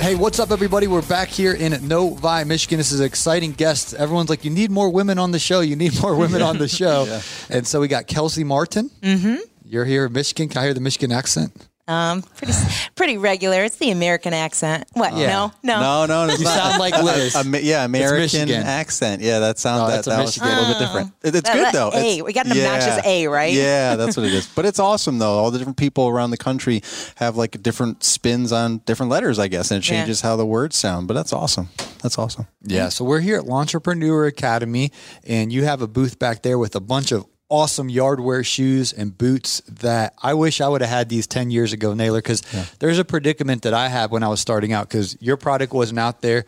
Hey, what's up, everybody? We're back here in Novi, Michigan. This is an exciting guest. Everyone's like, you need more women on the show. You need more women on the show. yeah. And so we got Kelsey Martin. Mm-hmm. You're here in Michigan. Can I hear the Michigan accent? Um, pretty, pretty regular. It's the American accent. What? Yeah. No, no, No, no, it's You not. sound like Liz. A- a- yeah, American accent. Yeah, that sounds No, that, that's a that was a little bit different. It- it's That- good that though. A. It's- We got an obnoxious A, right? Yeah, that's what it is. But it's awesome though. All the different people around the country have like different spins on different letters, I guess, and it Yeah. changes how the words sound. But that's awesome. That's awesome. Yeah. So we're here at Entrepreneur Academy, and you have a booth back there with a bunch of awesome yardwear shoes and boots that I wish I would have had these 10 years ago, Naylor, because there's a predicament that I had when I was starting out because your product wasn't out there.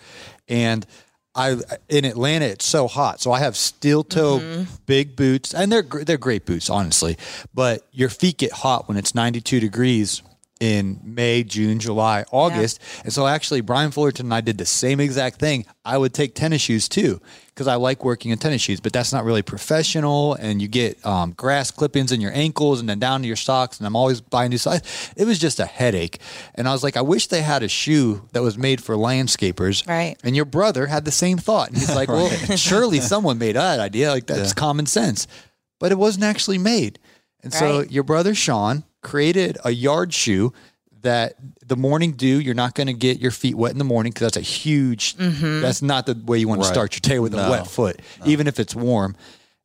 And I in Atlanta, it's so hot. So I have steel toe mm-hmm. big boots, and they're they're great boots, honestly. But your feet get hot when it's 92 degrees in May, June, July, August. And so actually Brian Fullerton and I did the same exact thing. I would take tennis shoes too because I like working in tennis shoes, but that's not really professional. And you get um, grass clippings in your ankles and then down to your socks. And I'm always buying new socks. It was just a headache. And I was like, I wish they had a shoe that was made for landscapers. Right. And your brother had the same thought. And he's like, well, surely someone made that idea. Like that's common sense. But it wasn't actually made. And so your brother Sean created a yard shoe that the morning dew, you're not going to get your feet wet in the morning because that's a huge, mm-hmm. that's not the way you want to start your day with a wet foot, even if it's warm.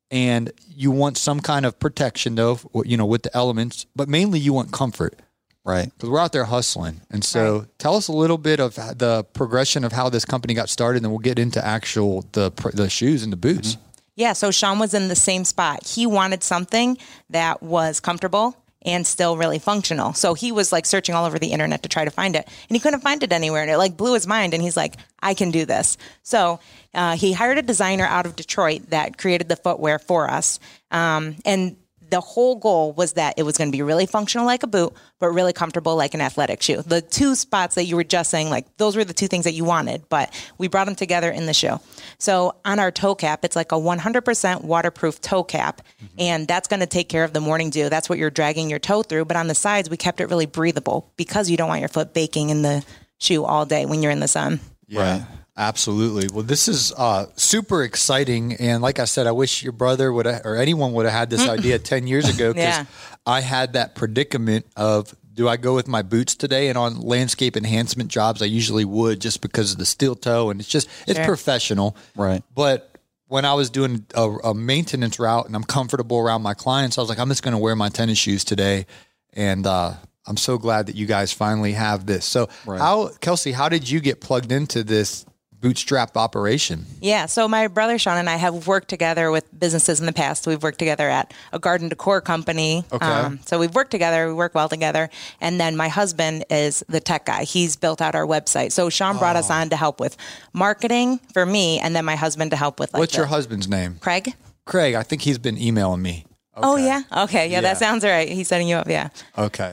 And you want some kind of protection though, you know, with the elements, but mainly you want comfort Right. because we're out there hustling. And so tell us a little bit of the progression of how this company got started, and then we'll get into actual the the shoes and the boots. Mm-hmm. Yeah. So Sean was in the same spot. He wanted something that was comfortable and still really functional. So he was like searching all over the internet to try to find it, and he couldn't find it anywhere. And it like blew his mind. And he's like, "I can do this." So uh, he hired a designer out of Detroit that created the footwear for us, um, and the whole goal was that it was going to be really functional like a boot, but really comfortable like an athletic shoe. The two spots that you were just saying, like those were the two things that you wanted, but we brought them together in the show. So on our toe cap, it's like a 100% waterproof toe cap, mm-hmm. and that's going to take care of the morning dew. That's what you're dragging your toe through. But on the sides, we kept it really breathable because you don't want your foot baking in the shoe all day when you're in the sun. Yeah, absolutely. Well, this is uh, super exciting, and like I said, I wish your brother would have, or anyone would have had this idea ten years ago because Yeah. I had that predicament of. Do I go with my boots today? And on landscape enhancement jobs, I usually would just because of the steel toe, and it's just it's Sure. professional, Right. But when I was doing a, a maintenance route and I'm comfortable around my clients, I was like, I'm just going to wear my tennis shoes today, and uh, I'm so glad that you guys finally have this. So, how Kelsey, how did you get plugged into this bootstrap operation? Yeah. So my brother Sean and I have worked together with businesses in the past. We've worked together at a garden decor company. Um, Okay. so we've worked together. We work well together. And then my husband is the tech guy. He's built out our website. So Sean brought Oh. us on to help with marketing for me, and then my husband to help with like What's your husband's name? Craig. Craig. I think he's been emailing me. Oh yeah. Okay. Yeah, Yeah. that sounds right. He's setting you up. Yeah. Okay.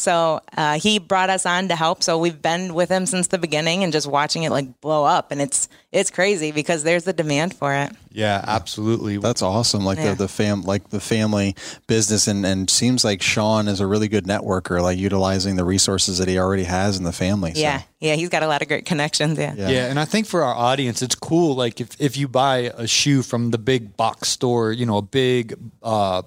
So uh, he brought us on to help. So we've been with him since the beginning and just watching it like blow up, and it's it's crazy because there's the demand for it. yeah, absolutely. That's awesome. Like Yeah. the, the fam, like the family business, and and seems like Sean is a really good networker, like utilizing the resources that he already has in the family. So, Yeah. Yeah. He's got a lot of great connections. Yeah. Yeah. Yeah, and I think for our audience, it's cool. Like if, if you buy a shoe from the big box store, you know, a big, uh,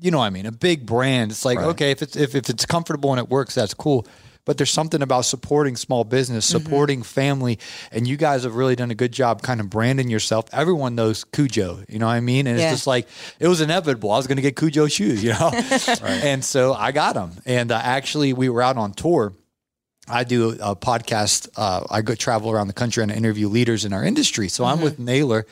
you know, what I mean, a big brand. It's like Right. okay, if it's if, if it's comfortable and it works, that's cool. But there's something about supporting small business, Mm-hmm. supporting family, and you guys have really done a good job kind of branding yourself. Everyone knows Cujo, you know what I mean? And Yeah. it's just like it was inevitable. I was going to get Cujo shoes, you know, and so I got them. And uh, actually, we were out on tour. I do a podcast. Uh, I go travel around the country and interview leaders in our industry. So I'm with Naylor,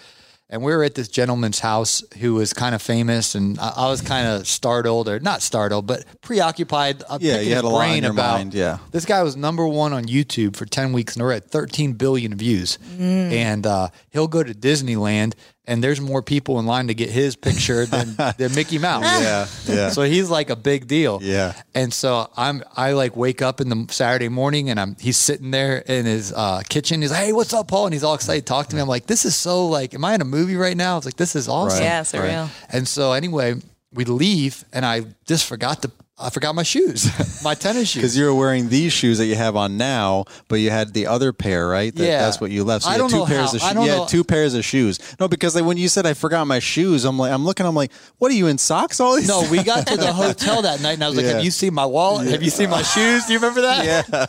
and we were at this gentleman's house who was kind of famous, and I, I was kind of startled, or not startled, but preoccupied. Uh, Yeah, picking you had his a lot on brain your about mind, yeah. this guy was number one on YouTube for ten weeks, and we're at 13 billion views. And uh, he'll go to Disneyland, and there's more people in line to get his picture than, than Mickey Mouse. Yeah, yeah. So he's like a big deal. Yeah. And so I'm I like wake up in the Saturday morning and I'm he's sitting there in his uh, kitchen. He's like, Hey, what's up, Paul? And he's all excited to talk to me. I'm like, This is so like, am I in a movie right now? It's like this is awesome. Right. Yeah, surreal. And so anyway, we leave and I just forgot to I forgot my shoes, my tennis shoes. Because you were wearing these shoes that you have on now, but you had the other pair, right? That, Yeah. that's what you left. So I you don't had two know pairs how- of shoes. don't had two pairs of shoes. No, because like, when you said I forgot my shoes, I'm like, I'm looking, I'm like, what are you in socks? All these? No, we got to the hotel that night, and I was like, Yeah. "Have you seen my wallet? Have you seen my shoes? Do you remember that?" yeah,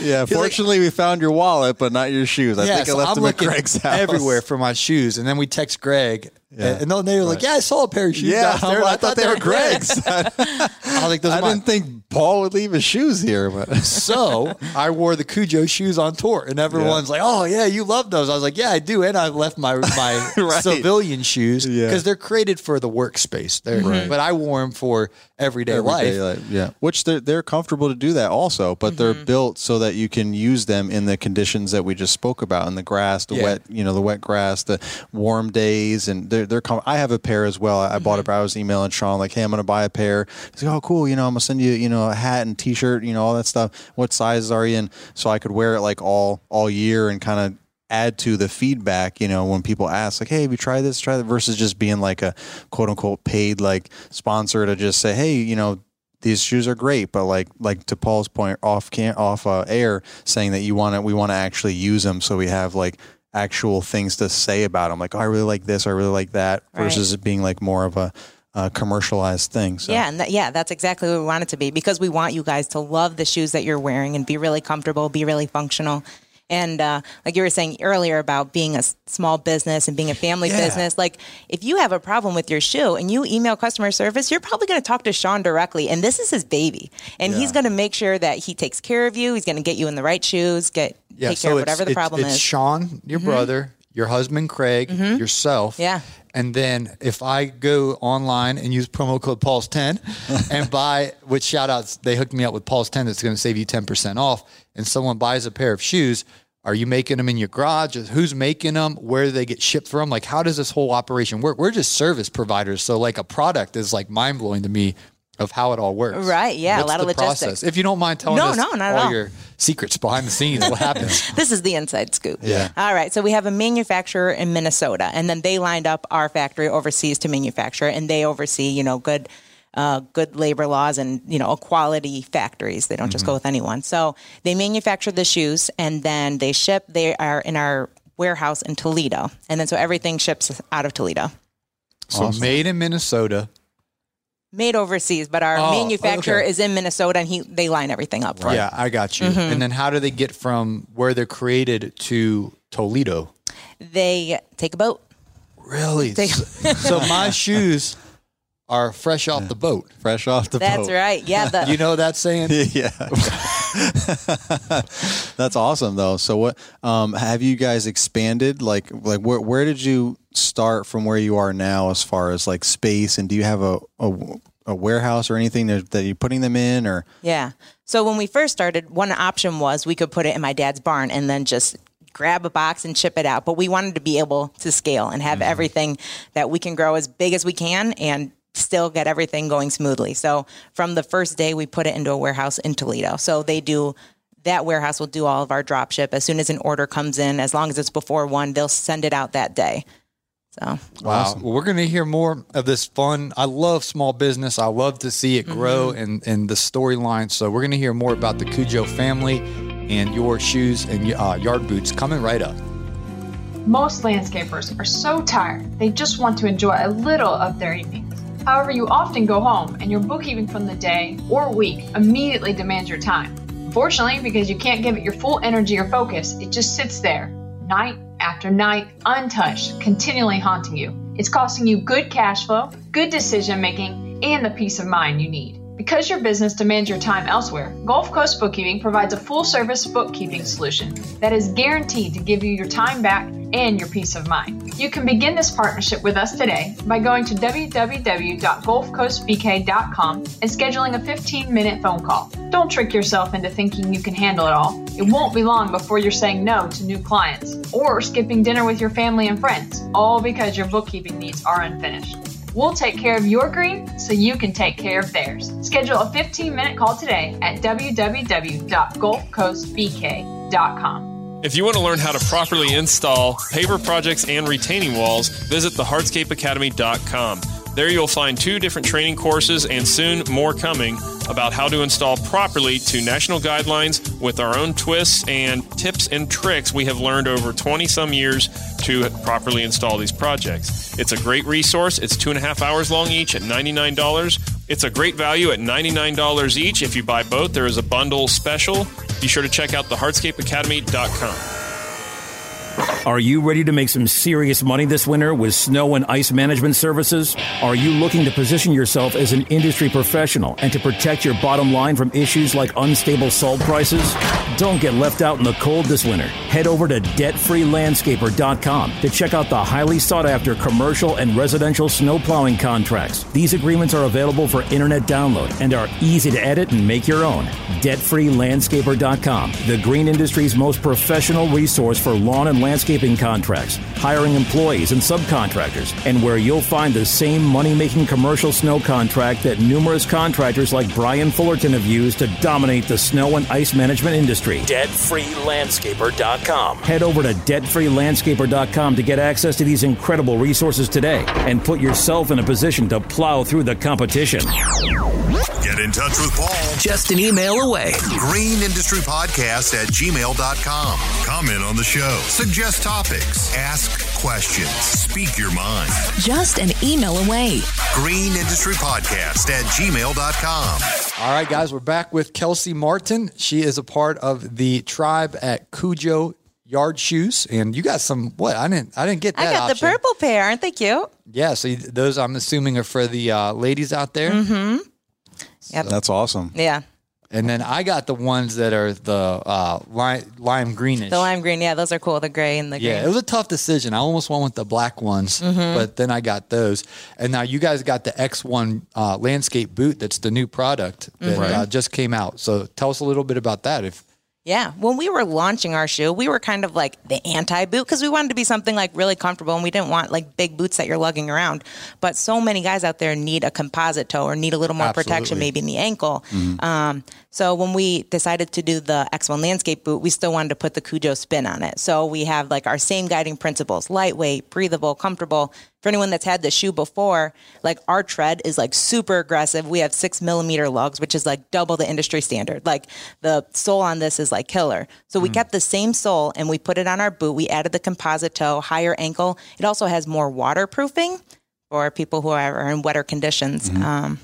yeah. Fortunately, we found your wallet, but not your shoes. I Yeah, think I left I'm them at Greg's house everywhere for my shoes, and then we text Greg, Yeah. and then they were like, "Yeah, I saw a pair of shoes Yeah, downstairs. I thought they were Greg's. I was like, "Those I mine." didn't think Paul would leave his shoes here, but So I wore the Cujo shoes on tour, and everyone's like, "Oh yeah, you love those." I was like, "Yeah, I do," and I left my my Right. civilian shoes because Yeah. they're created for the workspace. They're, But I wore them for everyday life. Everyday life, yeah. Which they're they're comfortable to do that also, but they're Mm-hmm. built so that you can use them in the conditions that we just spoke about in the grass, the Yeah. wet, you know, the wet grass, the warm days, and they're they're. Com- I have a pair as well. I, I bought it. Mm-hmm. but I was emailing Sean like, hey, I'm going to buy a pair. He's like, oh, cool. You know, I'm gonna send you, you know, a hat and t-shirt, you know, all that stuff. What sizes are you in? So I could wear it like all all year and kind of add to the feedback, you know, when people ask like, "Hey, have you tried this? Try that," versus just being like a quote unquote paid like sponsor to just say, "Hey, you know." These shoes are great, but like like to Paul's point, off can off uh, air, saying that you want to we want to actually use them, so we have like actual things to say about them. Like, oh, I really like this, I really like that, Right. versus it being like more of a uh, commercialized thing. So. Yeah, and that, yeah, that's exactly what we want it to be because we want you guys to love the shoes that you're wearing and be really comfortable, be really functional. And uh, like you were saying earlier about being a small business and being a family Yeah. business, like if you have a problem with your shoe and you email customer service, you're probably going to talk to Sean directly. And this is his baby, and he's going to make sure that he takes care of you. He's going to get you in the right shoes, get take care of whatever the it's, problem it's is. Mm-hmm. Sean, your brother, your husband Craig, yourself. Yeah. And then if I go online and use promo code Paul's ten and buy which shout outs, they hooked me up with Paul's ten that's gonna save you ten percent off. And someone buys a pair of shoes. Are you making them in your garage? Who's making them? Where do they get shipped from? Like, how does this whole operation work? We're just service providers. So, like, a product is like mind blowing to me of how it all works. Right, yeah, a What's lot of the logistics. process? If you don't mind telling No, us no, not all, all. your secrets behind the scenes, what happens? this is the inside scoop. Yeah. All right. So we have a manufacturer in Minnesota, and then they lined up our factory overseas to manufacture, and they oversee, you know, good. Uh, good labor laws and you know quality factories. They don't just Mm-hmm. go with anyone. So they manufacture the shoes and then they ship. They are in our warehouse in Toledo, and then so everything ships out of Toledo, So made in Minnesota. Made overseas. But our Oh, manufacturer okay. is in Minnesota, and he they line everything up. for Yeah, I got you. Mm-hmm. And then how do they get from where they're created to Toledo? They take a boat. Really? They- so, so my shoes are fresh off the boat. fresh off the That's boat. right. Yeah. The, You know that saying? yeah. That's awesome though. So what um have you guys expanded like like where where did you start from where you are now as far as like space and do you have a a, a warehouse or anything that, that you're putting them in or Yeah. So when we first started, one option was we could put it in my dad's barn and then just grab a box and ship it out. But we wanted to be able to scale and have mm-hmm. everything that we can grow as big as we can and still get everything going smoothly. So from the first day, we put it into a warehouse in Toledo. So they do. That warehouse will do all of our drop ship as soon as an order comes in. As long as it's before one, they'll send it out that day. So Wow. Well, we're going to hear more of this fun. I love small business. I love to see it grow Mm-hmm. and, and the storyline. So we're going to hear more about the Cujo family and your shoes and uh, yard boots coming right up. Most landscapers are so tired, they just want to enjoy a little of their evenings. However, you often go home and your bookkeeping from the day or week immediately demands your time. Unfortunately, because you can't give it your full energy or focus, it just sits there, night after night, untouched, continually haunting you. It's costing you good cash flow, good decision making, and the peace of mind you need. Because your business demands your time elsewhere, Gulf Coast Bookkeeping provides a full service bookkeeping solution that is guaranteed to give you your time back and your peace of mind. You can begin this partnership with us today by going to www.gulfcoastbk.com and scheduling a 15 minute phone call. Don't trick yourself into thinking you can handle it all. It won't be long before you're saying no to new clients or skipping dinner with your family and friends, all because your bookkeeping needs are unfinished. We'll take care of your green so you can take care of theirs. Schedule a 15 minute call today at www.gulfcoastbk.com. If you want to learn how to properly install paver projects and retaining walls, visit thehardscapeacademy.com. There you'll find two different training courses and soon more coming about how to install properly to national guidelines with our own twists and tips and tricks we have learned over 20 some years to properly install these projects. It's a great resource. It's two and a half hours long each at $99. It's a great value at $99 each. If you buy both, there is a bundle special. Be sure to check out thehardscapeacademy.com. Are you ready to make some serious money this winter with snow and ice management services? Are you looking to position yourself as an industry professional and to protect your bottom line from issues like unstable salt prices? Don't get left out in the cold this winter. Head over to debtfreelandscaper.com to check out the highly sought after commercial and residential snow plowing contracts. These agreements are available for internet download and are easy to edit and make your own. Debtfreelandscaper.com, the green industry's most professional resource for lawn and landscaping contracts, hiring employees and subcontractors, and where you'll find the same money making commercial snow contract that numerous contractors like Brian Fullerton have used to dominate the snow and ice management industry. DebtFreeLandscaper.com. Head over to DebtFreeLandscaper.com to get access to these incredible resources today and put yourself in a position to plow through the competition. Get in touch with Paul. Just an email away. Green Industry Podcast at gmail.com. Comment on the show. Suggest topics. Ask questions. Speak your mind. Just an email away. Green Industry Podcast at gmail.com. All right, guys, we're back with Kelsey Martin. She is a part of the tribe at Cujo Yard Shoes, and you got some. What I didn't, I didn't get that. I got option. the purple pair. Aren't they cute? Yeah, so those I'm assuming are for the uh, ladies out there. Mm-hmm. Yep. That's awesome. Yeah. And then I got the ones that are the uh, lime, lime greenish. The lime green. Yeah, those are cool. The gray and the green. Yeah, green. it was a tough decision. I almost went with the black ones, Mhm. but then I got those. And now you guys got the X1 uh, landscape boot. That's the new product that Mhm. uh, just came out. So tell us a little bit about that. If Yeah, when we were launching our shoe, we were kind of like the anti boot because we wanted to be something like really comfortable and we didn't want like big boots that you're lugging around. But so many guys out there need a composite toe or need a little more protection, maybe in the ankle. Mhm. Um, so when we decided to do the X1 landscape boot, we still wanted to put the Cujo spin on it. So we have like our same guiding principles lightweight, breathable, comfortable. For anyone that's had the shoe before, like our tread is like super aggressive. We have six millimeter lugs, which is like double the industry standard. Like the sole on this is like killer. So we kept the same sole and we put it on our boot. We added the composite toe, higher ankle. It also has more waterproofing for people who are in wetter conditions. Um,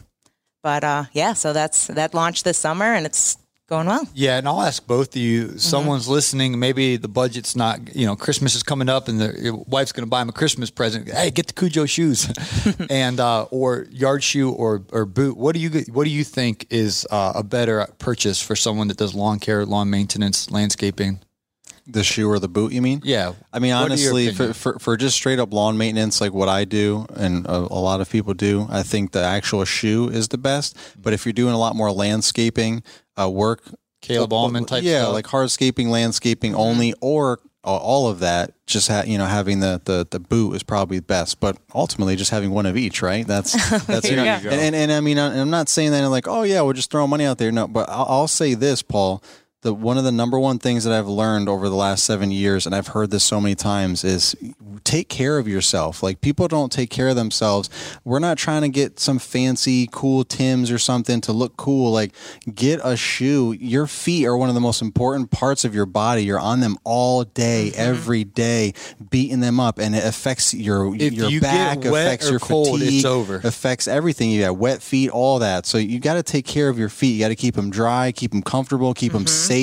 but uh, yeah, so that's that launched this summer and it's going well. Yeah, and I'll ask both of you. Someone's listening. Maybe the budget's not. You know, Christmas is coming up, and the your wife's going to buy him a Christmas present. Hey, get the Cujo shoes, and uh, or yard shoe or or boot. What do you What do you think is uh, a better purchase for someone that does lawn care, lawn maintenance, landscaping? The shoe or the boot, you mean? Yeah. I mean, What honestly, for, for, for just straight up lawn maintenance, like what I do and a, a lot of people do, I think the actual shoe is the best. But if you're doing a lot more landscaping uh, work, Caleb Allman type yeah, stuff? like hardscaping, landscaping only, or uh, all of that, just ha- you know, having the, the the boot is probably best. But ultimately, just having one of each, right? That's that's you know, There you go. and, and and I mean, I- I'm not saying that in like, oh yeah, we're just throwing money out there. No, but I'll, I'll say this, Paul. The one of the number one things that I've learned over the last seven years, and I've heard this so many times, is take care of yourself. Like people don't take care of themselves. We're not trying to get some fancy, cool Tims or something to look cool. Like get a shoe. Your feet are one of the most important parts of your body. You're on them all day, Mm-hmm. every day, beating them up, and it affects your If your you back, affects your cold, it's fatigue, over. affects everything. You got wet feet, all that. So you got to take care of your feet. You got to keep them dry, keep them comfortable, keep them safe,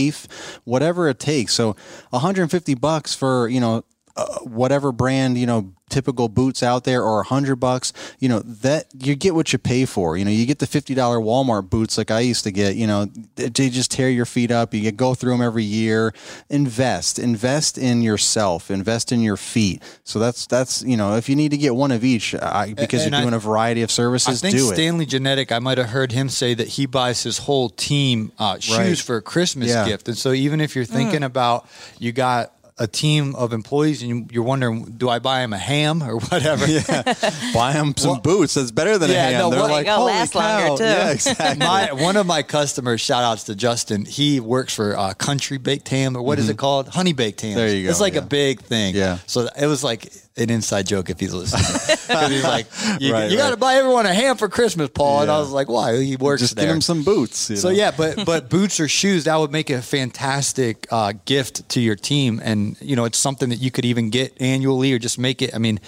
whatever it takes. So 150 bucks for you know uh, whatever brand you know typical boots out there or a hundred bucks you know that you get what you pay for you know you get the $50 walmart boots like i used to get you know they just tear your feet up you get, go through them every year invest invest in yourself invest in your feet so that's that's you know if you need to get one of each I, because And you're I- doing a variety of I services think do it Stanley Genadek. I might have heard him say that he buys his whole team uh, shoes Right. for a Christmas Yeah. gift, and so even if you're thinking about you got a team of employees and you, you're wondering, do I buy him a ham or whatever? Yeah, buy him some boots that's better than Yeah, a ham no, they're what- like It'll holy last cow. longer, too. yeah exactly my one of my customers, shout outs to Justin. He works for uh, Country Baked Ham, or what is it called? Honey Baked Ham. Mm-hmm. There you go, It's like yeah. a big thing. Yeah. So it was like an inside joke if he's listening. 'Cause he's like, you, Right, you got to right. buy everyone a ham for Christmas, Paul. And I was like, why? He works just there. get them some boots you So know? yeah, but but boots or shoes that would make a fantastic uh, gift to your team, and you know it's something that you could even get annually or just make it. I mean,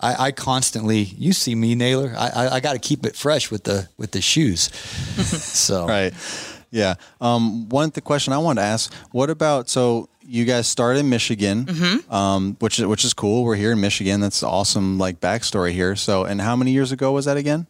I, I constantly you see me Naylor. I I, I got to keep it fresh with the with the shoes. so right yeah um one the question i wanted to ask what about so you guys started in michigan Mm-hmm. um which is which is cool we're here in michigan that's awesome like backstory here so and how many years ago was that again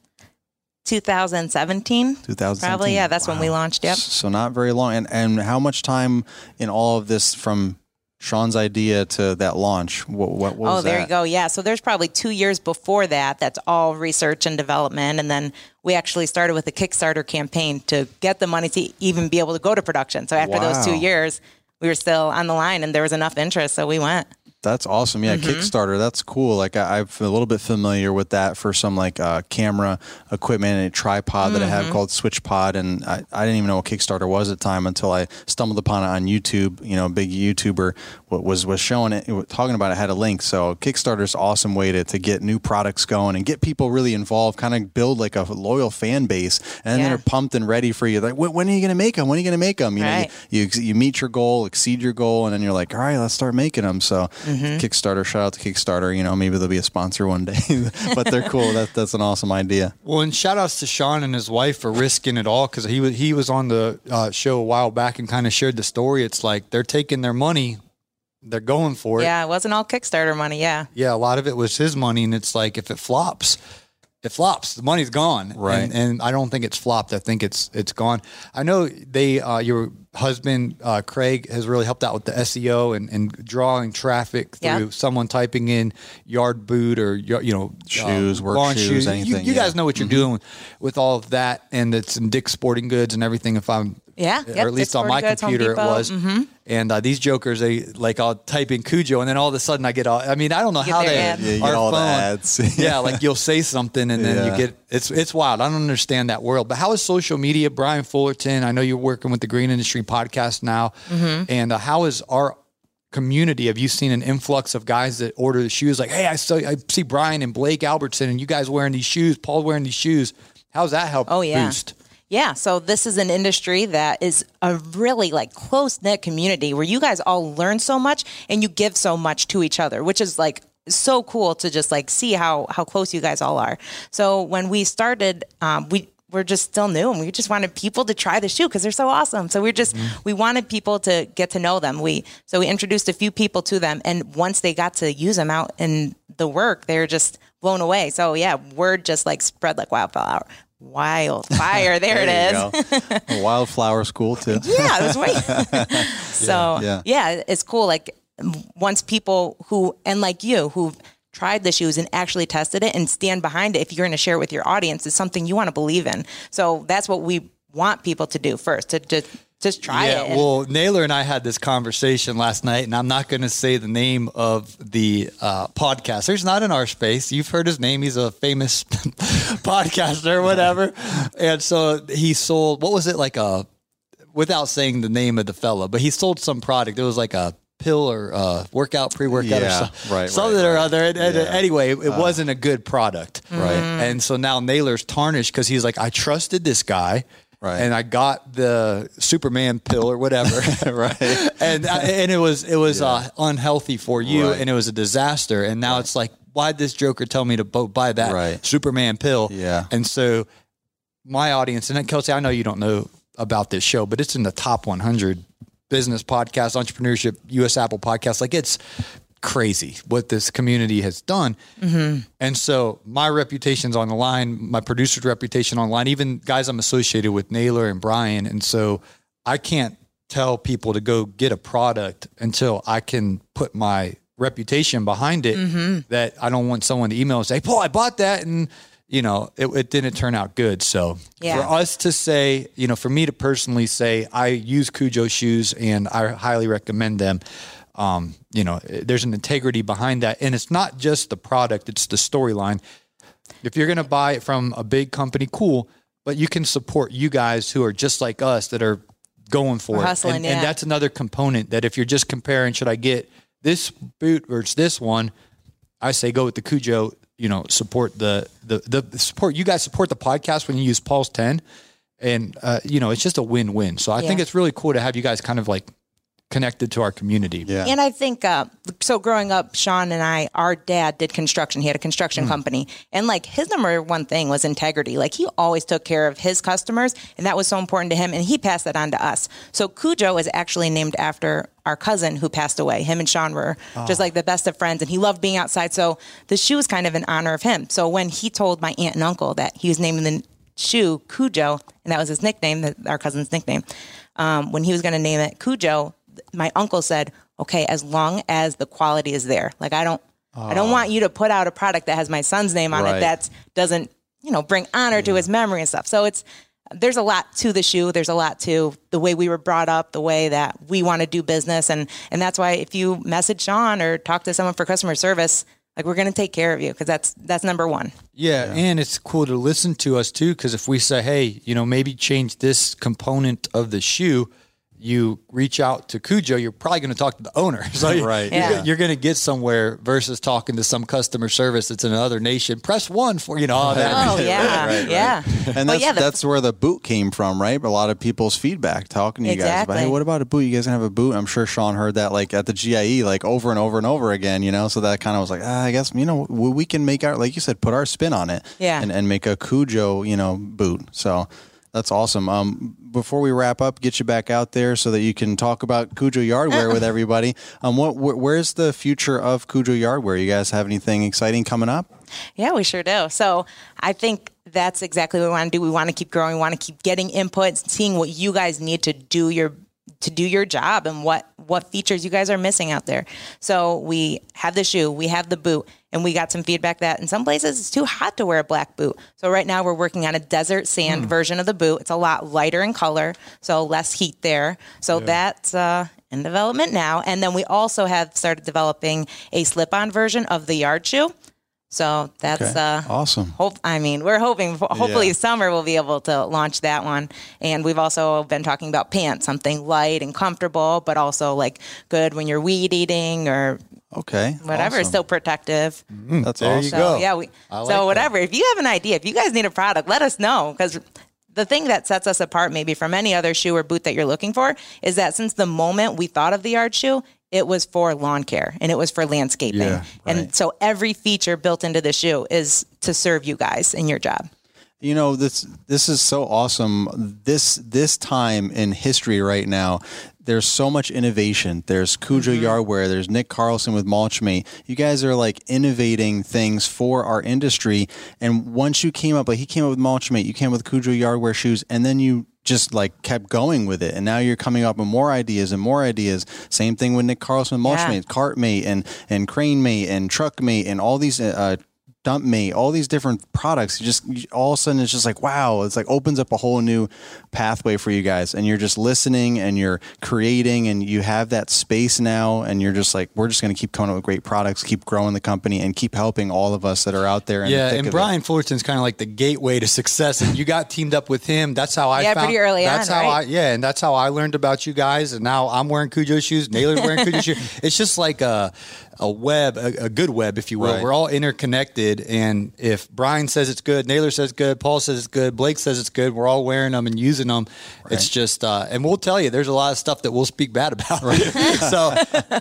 2017. 2017 Probably, yeah. That's when we launched. Yep. so not very long and and how much time in all of this from sean's idea to that launch what what, what Oh, there that? you go. Yeah. So there's probably two years before that. That's all research and development. And then we actually started with a Kickstarter campaign to get the money to even be able to go to production. So after those two years, we were still on the line and there was enough interest. So we went. That's awesome. Yeah, Mm-hmm. Kickstarter. That's cool. Like I, I'm a little bit familiar with that for some like uh, camera equipment and a tripod that I Mm-hmm. have called SwitchPod, and I, I didn't even know what Kickstarter was at the time until I stumbled upon it on YouTube. You know, a big YouTuber was was showing it, talking about it, had a link. So Kickstarter's an awesome way to to get new products going and get people really involved, kind of build like a loyal fan base, and then Yeah. they're pumped and ready for you. Like, when, are you going to make them? When are you going to make them? You know, you, you you meet your goal, exceed your goal, and then you're like, all right, let's start making them. So Mm-hmm. Kickstarter, shout out to Kickstarter. You know, maybe they'll be a sponsor one day, but they're cool. That that's an awesome idea. Well, and shout outs to Sean and his wife for risking it all because he was he was on the uh, show a while back and kind of shared the story. It's like they're taking their money, they're going for it. Yeah. It wasn't all Kickstarter money. Yeah. yeah, a lot of it was his money, and it's like if it flops, it flops. The money's gone, Right. And, and I don't think it's flopped. I think it's it's gone. I know they uh, your husband uh, Craig has really helped out with the SEO and, and drawing traffic through Yeah. someone typing in yard boot or you know Shoes, uh, work lawn shoes, You- anything, You, yeah. Mm-hmm. guys know what you're doing with all of that, and it's in Dick's Sporting Goods and everything. If I'm Yeah, or yep, at least Dick's on my Sporting Goods, Home computer it Depot, was. mhm. And uh, these jokers, they like I'll type in Cujo, and then all of a sudden I get all. I mean, I don't know Get how their they ads. Yeah, you our get all the phone- ads. yeah, like you'll say something, and then Yeah. you get it's it's wild. I don't understand that world. But how is social media, Brian Fullerton? I know you're working with the Green Industry Podcast now, Mm-hmm. and uh, how is our community? Have you seen an influx of guys that order the shoes? Like, hey, I saw I see Brian and Blake Albertson, and you guys wearing these shoes. Paul wearing these shoes. How's that help Oh, yeah. boost? Yeah, so this is an industry that is a really like close knit community where you guys all learn so much and you give so much to each other, which is like so cool to just like see how how close you guys all are. So when we started, um, we we're just still new and we just wanted people to try the shoe because they're so awesome. So we're just we wanted people to get to know them. We so we introduced a few people to them and once they got to use them out in the work, they're just blown away. So yeah, word just like spread like wildfire. Wildfire. There, it is. go. Wildflower's too. yeah, it was right. so Yeah. yeah. it's cool. Like once people who and like you who've tried the shoes and actually tested it and stand behind it, if you're going to share it with your audience, is something you want to believe in. So that's what we want people to do first to just just try yeah, it. well, Naylor and I had this conversation last night, and I'm not going to say the name of the uh, podcaster. He's not in our space. You've heard his name. He's a famous podcaster or whatever. And so he sold, what was it, like a, without saying the name of the fella, but he sold some product. It was like a pill or uh, workout, pre workout or something, right, something right, or right. other. And, and Yeah. anyway, it, it wasn't a good product. Right. And so now Naylor's tarnished because he's like, I trusted this guy. Right. And I got the Superman pill or whatever. right. and uh, and it was it was uh, unhealthy for you, Right. and it was a disaster. And now it's like, why did this Joker tell me to buy that Right. Superman pill? Yeah. And so my audience, and then Kelsey, I know you don't know about this show, but it's in the top 100 business podcast, entrepreneurship, U.S. Apple podcast. Like it's crazy what this community has done. Mm-hmm. And so my reputation's on the line, my producer's reputation on the line, even guys I'm associated with, Naylor and Brian. And so I can't tell people to go get a product until I can put my reputation behind it mm-hmm. that I don't want someone to email and say, Paul, I bought that. And, you know, it, it didn't turn out good. So Yeah. for us to say, you know, for me to personally say, I use Cujo shoes and I highly recommend them. Um, you know, there's an integrity behind that. And it's not just the product, it's the storyline. If you're going to buy it from a big company, cool, but you can support you guys who are just like us that are going for We're it. hustling, and, yeah. and that's another component that if you're just comparing, should I get this boot or it's this one? I say go with the Cujo. You know, support the the the support. You guys support the podcast when you use Paul's Ten, and uh, you know it's just a win win. So I think it's really cool to have you guys kind of like connected to our community. Yeah. And I think uh, so. Growing up, Sean and I, our dad did construction. He had a construction Mm. company, and like his number one thing was integrity. Like he always took care of his customers, and that was so important to him. And he passed that on to us. So Cujo is actually named after our cousin who passed away. Him and Sean were Oh. just like the best of friends, and he loved being outside. So the shoe is kind of in honor of him. So when he told my aunt and uncle that he was naming the shoe Cujo, and that was his nickname, that our cousin's nickname, um, when he was going to name it Cujo, my uncle said, "Okay, as long as the quality is there, like I don't, I don't want oh. you to put out a product that has my son's name on Right. it that doesn't, you know, bring honor to his memory and stuff." So it's there's a lot to the shoe. There's a lot to the way we were brought up, the way that we want to do business, and and that's why if you message Sean or talk to someone for customer service, like we're going to take care of you because that's that's number one. Yeah, and it's cool to listen to us too because if we say, hey, you know, maybe change this component of the shoe, you reach out to Cujo, you're probably going to talk to the owner. So you- Right. you're, Yeah. you're going to get somewhere versus talking to some customer service that's in another nation. Press one for you know all that. Oh yeah, yeah. And that's yeah, the- that's where the boot came from, right? A lot of people's feedback talking to you guys about, Exactly. hey, what about a boot? You guys gonna have a boot? I'm sure Sean heard that like at the GIE, like over and over and over again, you know. So that kind of was like, ah, I guess you know we we can make our like you said, put our spin on it, Yeah. and, and make a Cujo, you know, boot. So that's awesome. Um, before we wrap up, get you back out there so that you can talk about Cujo Yardwear with everybody. Um, what wh- where's the future of Cujo Yardwear? You guys have anything exciting coming up? Yeah, we sure do. So I think that's exactly what we want to do. We want to keep growing. We want to keep getting input, seeing what you guys need to do your to do your job and what what features you guys are missing out there. So we have the shoe, we have the boot, and we got some feedback that in some places it's too hot to wear a black boot. So right now we're working on a desert sand version of the boot. It's a lot lighter in color, so less heat there. So that's uh, in development now. And then we also have started developing a slip-on version of the yard shoe. So that's Okay. uh, Awesome. Hope I mean we're hoping hopefully Yeah. summer we'll be able to launch that one. And we've also been talking about pants, something light and comfortable, but also like good when you're weed eating or Okay, whatever, awesome. still protective. That's There awesome. you So go. yeah, we I like so that. whatever. If you have an idea, if you guys need a product, let us know because the thing that sets us apart maybe from any other shoe or boot that you're looking for is that since the moment we thought of the yard shoe, it was for lawn care and it was for landscaping. Yeah, And so every feature built into the shoe is to serve you guys in your job. You know this this is so awesome. This this time in history right now, there's so much innovation. There's Cujo mm-hmm. Yardwear. There's Nick Carlson with Mulchmate. You guys are like innovating things for our industry. And once you came up, like he came up with Mulchmate, you came up with Cujo Yardwear shoes, and then you just like kept going with it. And now you're coming up with more ideas and more ideas. Same thing with Nick Carlson with Yeah. Mulchmate, Cartmate, and and Cranemate, and Truck Truckmate, and all these. Uh, dump me all these different products you just you, all of a sudden it's just like wow it's like opens up a whole new pathway for you guys and you're just listening and you're creating and you have that space now and you're just like we're just going to keep coming up with great products keep growing the company and keep helping all of us that are out there in the Yeah, thick and of it. Brian Fullerton's kind of like the gateway to success, and you got teamed up with him. That's how I Yeah, found. pretty early That's on, how right? I yeah, and that's how I learned about you guys. And now I'm wearing Cujo shoes. Naylor's wearing Cujo shoes. It's just like a a web, a, a good web, if you will. Right. We're all interconnected, and if Brian says it's good, Naylor says good, Paul says it's good, Blake says it's good, we're all wearing them and using them. It's just, uh, and we'll tell you, there's a lot of stuff that we'll speak bad about. so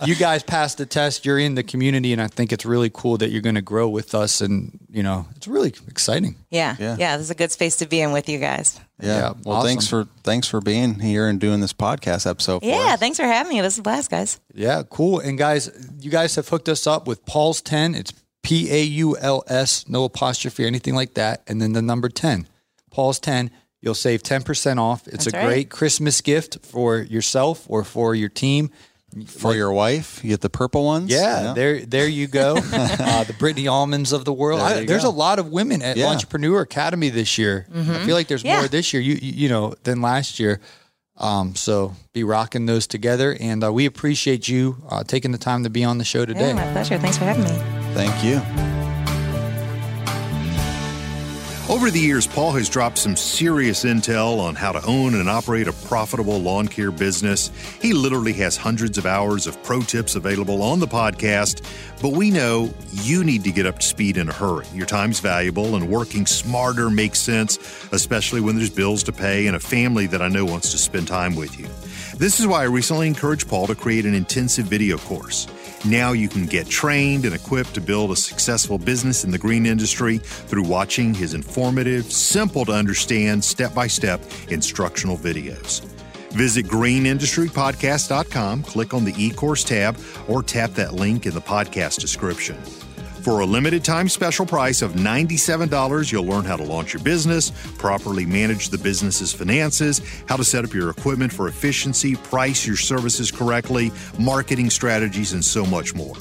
you guys passed the test. You're in the community, and I think it's really cool that you're going to grow with us, and you know, it's really exciting. Yeah. Yeah. Yeah. This is a good space to be in with you guys. Yeah, Yeah, well thanks for thanks for being here and doing this podcast episode for Yeah. us. Thanks for having me. This is a blast, guys. Yeah, cool. And guys, you guys have have hooked us up with Paul's 10. It's P A U L S, no apostrophe or anything like that. And then the number 10. Paul's 10. You'll save 10% off. It's That's a right. great Christmas gift for yourself or for your team. For your wife, you get the purple ones. Yeah, there, there you go. uh, the Brittany Almonds of the world. There I, there's go. a lot of women at Yeah. Entrepreneur Academy this year. I feel like there's Yeah. more this year, you you you know, than last year. Um, so be rocking those together, and uh, we appreciate you uh, taking the time to be on the show today. Yeah, my pleasure. Thanks for having me. Thank you. Over the years, Paul has dropped some serious intel on how to own and operate a profitable lawn care business. He literally has hundreds of hours of pro tips available on the podcast, but we know you need to get up to speed in a hurry. Your time's valuable and working smarter makes sense, especially when there's bills to pay and a family that I know wants to spend time with you. This is why I recently encouraged Paul to create an intensive video course. Now you can get trained and equipped to build a successful business in the green industry through watching his informative, simple to understand, step by step instructional videos. Visit greenindustrypodcast.com, click on the e-course tab, or tap that link in the podcast description. For a limited time special price of $97, you'll learn how to launch your business, properly manage the business's finances, how to set up your equipment for efficiency, price your services correctly, marketing strategies, and so much more.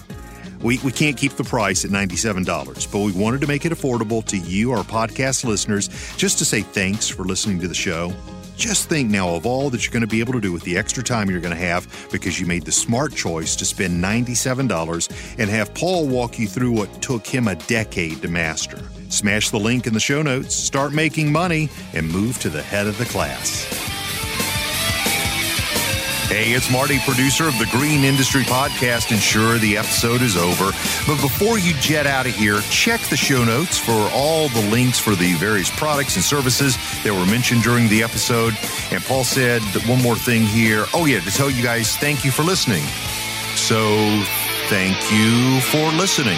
We, we can't keep the price at $97, but we wanted to make it affordable to you, our podcast listeners, just to say thanks for listening to the show. Just think now of all that you're going to be able to do with the extra time you're going to have because you made the smart choice to spend $97 and have Paul walk you through what took him a decade to master. Smash the link in the show notes, start making money, and move to the head of the class. Hey, it's Marty, producer of the Green Industry Podcast, and sure, the episode is over. But before you jet out of here, check the show notes for all the links for the various products and services that were mentioned during the episode. And Paul said one more thing here. Oh, yeah, to tell you guys thank you for listening. So, thank you for listening.